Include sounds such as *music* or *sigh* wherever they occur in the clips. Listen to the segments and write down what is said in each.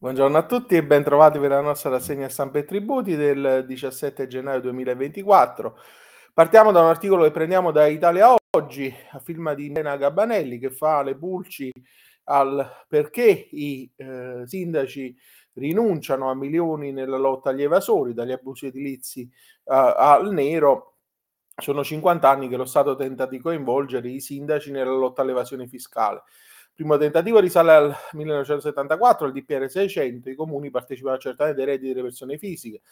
Buongiorno a tutti e bentrovati per la nostra rassegna stampa e tributi del 17 gennaio 2024. Partiamo da un articolo che prendiamo da Italia Oggi, a firma di Elena Gabbanelli, che fa le pulci al perché i eh, sindaci rinunciano a milioni nella lotta agli evasori, dagli abusi edilizi eh, al nero. Sono 50 anni che lo Stato tenta di coinvolgere i sindaci nella lotta all'evasione fiscale primo tentativo risale al 1974, al DPR 600, i comuni partecipano a accertare dei redditi delle persone fisiche.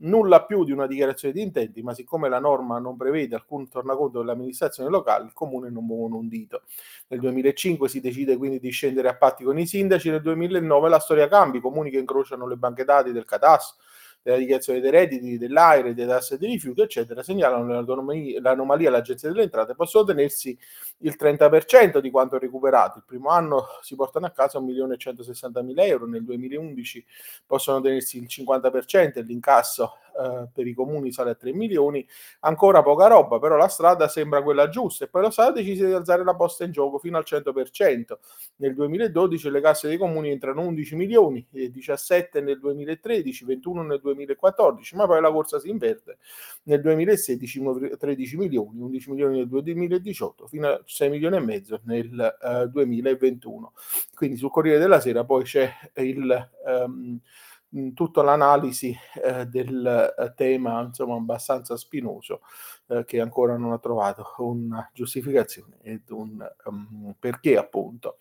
Nulla più di una dichiarazione di intenti, ma siccome la norma non prevede alcun tornaconto dell'amministrazione locale, il comune non muovono un dito. Nel 2005 si decide quindi di scendere a patti con i sindaci, nel 2009 la storia cambia, i comuni che incrociano le banche dati del catasto, della dichiarazione dei redditi, dell'aire, delle tasse dei rifiuti, eccetera, segnalano l'anomalia all'Agenzia delle Entrate, possono ottenersi il 30% di quanto recuperato. Il primo anno si portano a casa 1.160.000 euro, nel 2011 possono ottenersi il 50% e l'incasso eh, per i comuni sale a 3 milioni, ancora poca roba, però la strada sembra quella giusta e poi lo Stato decise di alzare la posta in gioco fino al 100%. Nel 2012 le casse dei comuni entrano 11 milioni, 17 nel 2013, 21 nel 2014, ma poi la corsa si inverte. Nel 2016 13 milioni, 11 milioni nel 2018, fino a 6 milioni e mezzo nel eh, 2021. Quindi sul Corriere della Sera poi c'è il... Tutta l'analisi eh, del eh, tema, insomma, abbastanza spinoso, eh, che ancora non ha trovato una giustificazione ed un um, perché appunto.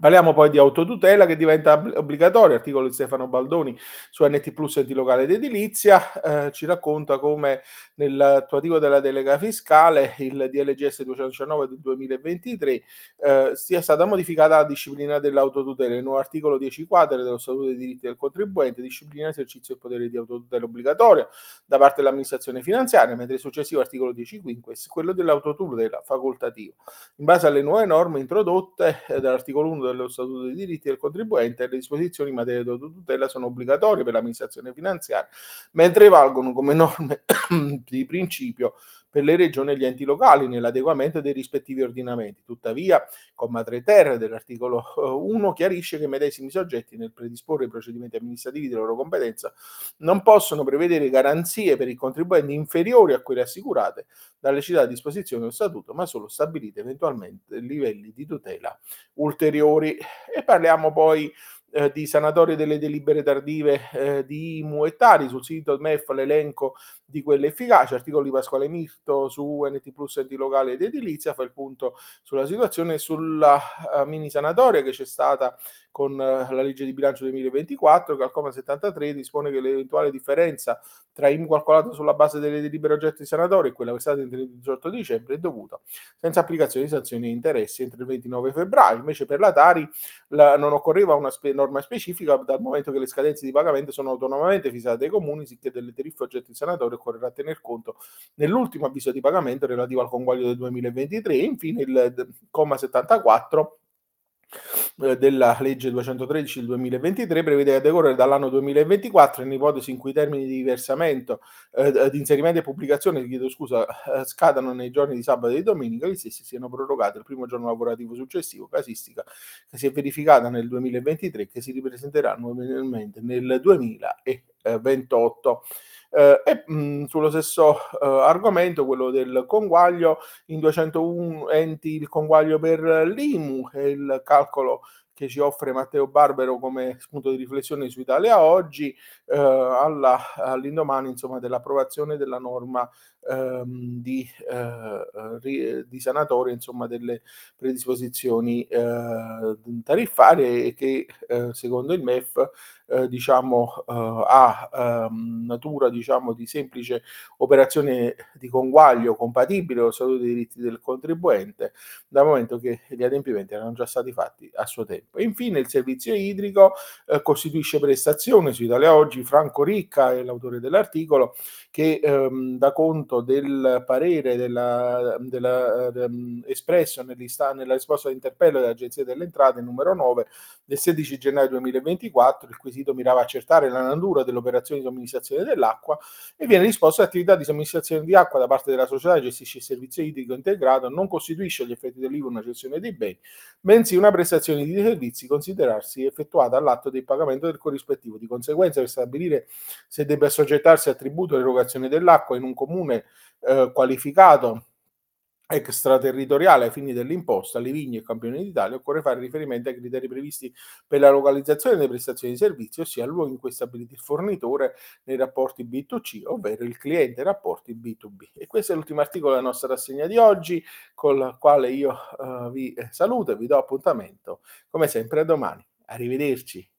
Parliamo poi di autotutela che diventa obbligatoria, articolo di Stefano Baldoni su NT Plus enti locale ed edilizia, eh, ci racconta come nell'attuativo della delega fiscale, il DLGS 219 del 2023, eh, sia stata modificata la disciplina dell'autotutela. Il nuovo articolo 10 quadre dello Statuto dei diritti del contribuente disciplina l'esercizio del potere di autotutela obbligatorio da parte dell'amministrazione finanziaria, mentre il successivo articolo 10 quinques, quello dell'autotutela facoltativo. In base alle nuove norme introdotte eh, dall'articolo 1 dello Statuto dei diritti del contribuente, le disposizioni in materia di autotutela sono obbligatorie per l'amministrazione finanziaria, mentre valgono come norme *coughs* di principio per le regioni e gli enti locali nell'adeguamento dei rispettivi ordinamenti. Tuttavia, comma 3 ter dell'articolo 1 eh, chiarisce che i medesimi soggetti nel predisporre i procedimenti amministrativi di loro competenza non possono prevedere garanzie per i contribuenti inferiori a quelle assicurate dalle citate disposizioni dello statuto, ma solo stabilite eventualmente livelli di tutela ulteriori. E parliamo poi eh, di sanatorie delle delibere tardive eh, di IMU e Tari sul sito MEF l'elenco di quelle efficaci, articolo di Pasquale Mirto su NT Plus enti locali ed edilizia, fa il punto sulla situazione sulla uh, mini sanatoria che c'è stata con uh, la legge di bilancio 2024 che al comma 73 dispone che l'eventuale differenza tra IMU calcolato sulla base delle delibere oggetto di sanatoria e quella versata entro il 18 dicembre è dovuta senza applicazione di sanzioni e interessi entro il 29 febbraio. Invece per la Tari la, non occorreva una spe- norma specifica dal momento che le scadenze di pagamento sono autonomamente fissate dai comuni, sicché delle tariffe oggetto di sanatoria occorrerà tener conto nell'ultimo avviso di pagamento relativo al conguaglio del 2023 e infine il comma 74 eh, della legge 213 del 2023 prevede a decorrere dall'anno 2024 in ipotesi in cui i termini di versamento eh, di inserimento e pubblicazione chiedo scusa eh, scadano nei giorni di sabato e di domenica gli stessi siano prorogati il primo giorno lavorativo successivo casistica che si è verificata nel 2023 che si ripresenterà nuovamente nel 2028 eh, e mh, mm, sullo stesso eh, argomento, quello del conguaglio, in 201 enti il conguaglio per l'IMU e il calcolo che ci offre Matteo Barbero come spunto di riflessione su Italia oggi, eh, alla, all'indomani insomma, dell'approvazione della norma ehm, di, eh, di, sanatoria insomma, delle predisposizioni eh, tariffarie che eh, secondo il MEF eh, diciamo, eh, ha ehm, natura diciamo, di semplice operazione di conguaglio compatibile con lo statuto dei diritti del contribuente, dal momento che gli adempimenti erano già stati fatti a suo tempo. E infine il servizio idrico eh, costituisce prestazione su Italia Oggi, Franco Ricca è l'autore dell'articolo, che ehm, dà conto conto del parere della, della, um, espresso nella risposta all'interpello dell'Agenzia delle Entrate numero 9 del 16 gennaio 2024, il quesito mirava a accertare la natura dell'operazione di somministrazione dell'acqua e viene risposto l'attività di somministrazione di acqua da parte della società che gestisce il servizio idrico integrato non costituisce agli effetti dell'IVA una cessione dei beni, bensì una prestazione di servizi considerarsi effettuata all'atto del pagamento del corrispettivo. Di conseguenza, per stabilire se debba assoggettarsi a tributo l'erogazione dell'acqua in un comune eh, qualificato extraterritoriale ai fini dell'imposta alle vigne e campioni d'Italia, occorre fare riferimento ai criteri previsti per la localizzazione delle prestazioni di servizio, ossia al luogo in cui è stabilito il fornitore nei rapporti B2C, ovvero il cliente nei rapporti B2B. E questo è l'ultimo articolo della nostra rassegna di oggi, con la quale io uh, vi saluto e vi do appuntamento, come sempre, a domani. Arrivederci.